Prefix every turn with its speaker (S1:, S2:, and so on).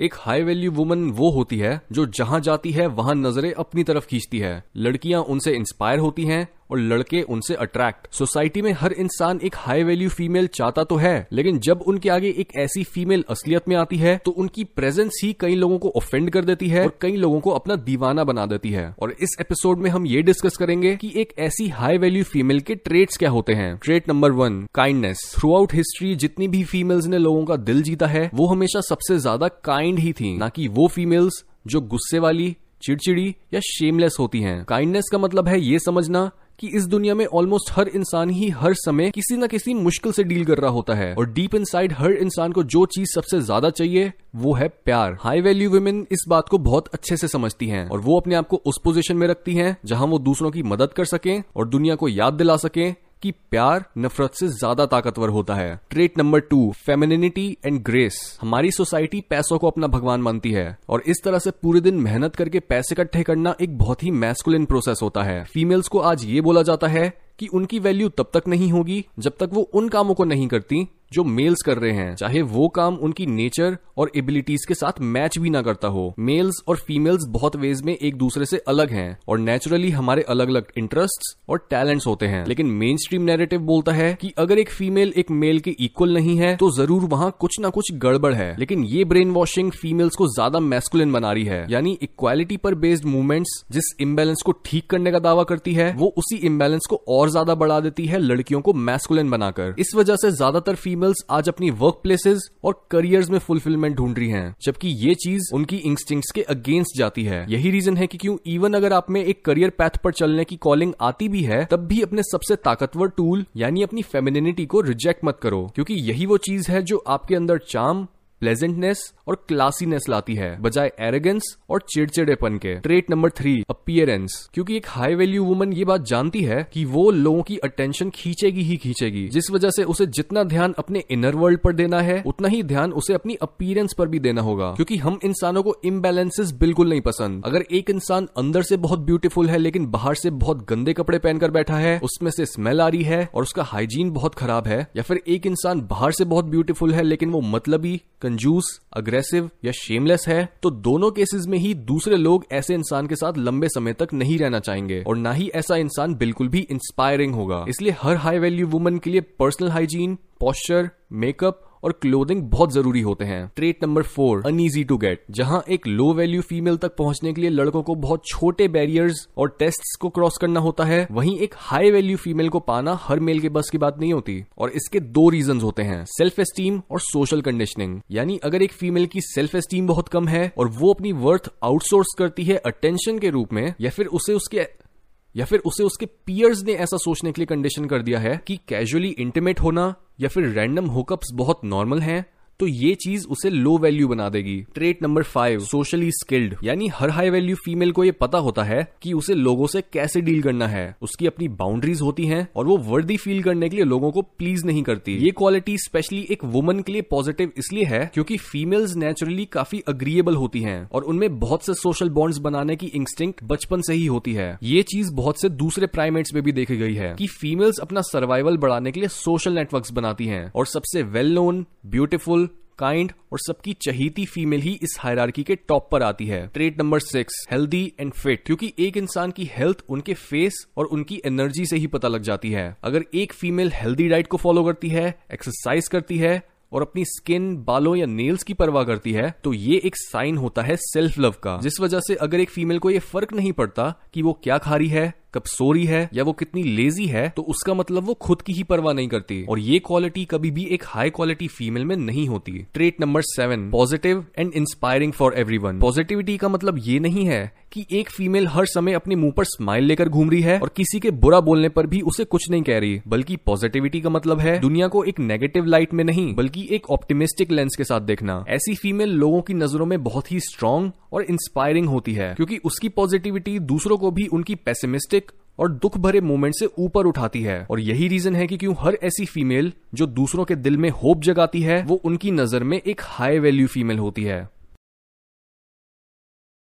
S1: एक high value woman वो होती है जो जहाँ जाती है, वहाँ नज़रें अपनी तरफ़ खींचती है। लड़कियाँ उनसे इंस्पायर होती हैं और लड़के उनसे अट्रैक्ट सोसाइटी में हर इंसान एक हाई वैल्यू फीमेल चाहता तो है, लेकिन जब उनके आगे एक ऐसी फीमेल असलियत में आती है तो उनकी प्रेजेंस ही कई लोगों को ऑफेंड कर देती है और कई लोगों को अपना दीवाना बना देती है। और इस एपिसोड में हम ये डिस्कस करेंगे कि एक ऐसी हाई वैल्यू फीमेल के ट्रेट्स क्या होते हैं। Trait number one kindness throughout history जितनी भी फीमेल्स ने लोगों का दिल जीता है, वो हमेशा सबसे ज़्यादा काइंड ही थी, ना कि वो फीमेल्स जो गुस्से वाली, चिड़चिड़ी या शेमलेस होती हैं। काइंडनेस का मतलब है ये समझना कि इस दुनिया में ऑलमोस्ट हर इंसान ही हर समय किसी न किसी मुश्किल से डील कर रहा होता है। और डीप इनसाइड हर इंसान को जो चीज़ सबसे ज़्यादा चाहिए, वो है प्यार। हाई वैल्यू वुमेन इस बात को बहुत अच्छे से समझती हैं और वो अपने आप को उस पोजीशन में रखती हैं जहाँ वो दूसरों की मदद कर सकें और दुनिया को याद दिला सकें कि प्यार नफरत से ज़्यादा ताकतवर होता है। Trait number two femininity and grace हमारी सोसाइटी पैसों को अपना भगवान मानती है और इस तरह से पूरे दिन मेहनत करके पैसे इकट्ठे करना एक बहुत ही मैस्कुलिन प्रोसेस होता है। फीमेल्स को आज ये बोला जाता है कि उनकी वैल्यू तब तक नहीं होगी जब तक वो उन कामों को नहीं करती जो मेल्स कर रहे हैं, चाहे वो काम उनकी नेचर और एबिलिटीज के साथ मैच भी ना करता हो। मेल्स और फीमेल्स बहुत वेज में एक दूसरे से अलग हैं और नेचुरली हमारे अलग अलग इंटरेस्ट और टैलेंट्स होते हैं। लेकिन मेन स्ट्रीम नेरेटिव बोलता है कि अगर एक फीमेल एक मेल के इक्वल नहीं है तो ज़रूर वहाँ कुछ ना कुछ गड़बड़ है। लेकिन ये ब्रेन वॉशिंग फीमेल्स को ज़्यादा मैस्कुलिन बना रही है। यानी इक्वालिटी पर बेस्ड मूवमेंट्स जिस इम्बेलेंस को ठीक करने का दावा करती है, वो उसी इम्बेलेंस को और ज़्यादा बढ़ा देती है लड़कियों को मैस्कुलिन बनाकर। इस वजह से ज़्यादातर फीमेल फीमेल्स आज अपनी वर्क प्लेसेस और करियर्स में फुलफिलमेंट ढूंढ रही हैं, जबकि ये चीज़ उनकी इंस्टिंक्ट्स के अगेंस्ट जाती है। यही रीजन है कि क्यों इवन अगर आप में एक करियर पैथ पर चलने की कॉलिंग आती भी है, तब भी अपने सबसे ताकतवर टूल यानी अपनी फेमिनिटी को रिजेक्ट मत करो, क्योंकि यही वो चीज़ है जो आपके अंदर चाम प्लेजेंटनेस और क्लासीनेस लाती है, बजाय एरेगेंस और चिड़चिड़ेपन के। ट्रेट नंबर थ्री अपियरेंस क्योंकि एक हाई वैल्यू वुमन ये बात जानती है कि वो लोगों की अटेंशन खींचेगी ही खींचेगी। जिस वजह से उसे जितना ध्यान अपने इनर वर्ल्ड पर देना है, उतना ही ध्यान उसे अपनी अपीयरेंस पर भी देना होगा। क्योंकि हम इंसानों को इम्बेलेंसेस बिल्कुल नहीं पसंद। अगर एक इंसान अंदर से बहुत ब्यूटीफुल है, लेकिन बाहर से बहुत गंदे कपड़े पहनकर बैठा है, उसमें से स्मेल आ रही है और उसका हाइजीन बहुत खराब है, या फिर एक इंसान बाहर से बहुत ब्यूटीफुल है, लेकिन वो मतलबी कंजूस अग्रेसिव या शेमलेस है तो दोनों केसेस में ही दूसरे लोग ऐसे इंसान के साथ लंबे समय तक नहीं रहना चाहेंगे और ना ही ऐसा इंसान बिल्कुल भी इंस्पायरिंग होगा। इसलिए हर हाई वैल्यू वुमन के लिए पर्सनल हाइजीन पॉस्चर मेकअप और क्लोथिंग बहुत ज़रूरी होते हैं। Trait number four uneasy to get जहाँ एक लो वैल्यू फीमेल तक पहुँचने के लिए लड़कों को बहुत छोटे बैरियर्स और टेस्ट को क्रॉस करना होता है, वहीं एक हाई वैल्यू फीमेल को पाना हर मेल के बस की बात नहीं होती। और इसके दो रीजन होते हैं सेल्फ एस्टीम और सोशल कंडीशनिंग यानी अगर एक फीमेल की सेल्फ एस्टीम बहुत कम है और वो अपनी वर्थ आउटसोर्स करती है अटेंशन के रूप में, या फिर उसे उसके या फिर उसे उसके पियर्स ने ऐसा सोचने के लिए कंडीशन कर दिया है कि कैजुअली इंटीमेट होना या फिर रैंडम हुकअप्स बहुत नॉर्मल हैं? तो ये चीज़ उसे लो वैल्यू बना देगी। Trait number five socially skilled यानी हर हाई वैल्यू फीमेल को ये पता होता है कि उसे लोगों से कैसे डील करना है। उसकी अपनी बाउंड्रीज होती हैं और वो वर्दी फील करने के लिए लोगों को प्लीज़ नहीं करती। ये क्वालिटी स्पेशली एक वुमन के लिए पॉजिटिव इसलिए है क्योंकि फीमेल्स नेचुरली काफ़ी अग्रीएबल होती हैं और उनमें बहुत से सोशल बॉन्ड्स बनाने की इंस्टिंक्ट बचपन से ही होती है। ये चीज़ बहुत से दूसरे प्राइमेट्स में भी देखी गई है कि फीमेल्स अपना सर्वाइवल बढ़ाने के लिए सोशल नेटवर्क्स बनाती हैं और सबसे वेल नोन ब्यूटिफुल काइंड और सबकी चहीती फीमेल ही इस हायरार्की के टॉप पर आती है। Trait number six, healthy and fit, क्योंकि एक इंसान की हेल्थ उनके फेस और उनकी एनर्जी से ही पता लग जाती है। अगर एक फीमेल हेल्दी डाइट को फॉलो करती है, एक्सरसाइज करती है और अपनी स्किन, बालों या नेल्स की परवाह करती है तो ये एक साइन होता है सेल्फ लव का। जिस वजह से अगर एक फीमेल को ये फ़र्क नहीं पड़ता कि वो क्या खा रही है कब सो रही है या वो कितनी लेजी है तो उसका मतलब वो खुद की ही परवाह नहीं करती। और ये क्वालिटी कभी भी एक हाई क्वालिटी फीमेल में नहीं होती। Trait number seven positive and inspiring for every positivity का मतलब ये नहीं है कि एक फीमेल हर समय अपने मुँह पर स्माइल लेकर घूम रही है और किसी के बुरा बोलने पर भी उसे कुछ नहीं कह रही। बल्कि पॉजिटिविटी का मतलब है दुनिया को एक नेगेटिव लाइट में नहीं, बल्कि एक ऑप्टिमिस्टिक लेंस के साथ देखना। ऐसी फीमेल लोगों की नज़रों में बहुत ही स्ट्रांग और इंस्पायरिंग होती है, क्योंकि उसकी पॉजिटिविटी दूसरों को भी उनकी पेसिमिस्टिक और दुख भरे मोमेंट से ऊपर उठाती है। और यही रीजन है कि क्यों हर ऐसी फीमेल जो दूसरों के दिल में होप जगाती है, वो उनकी नज़र में एक हाई वैल्यू फीमेल होती है।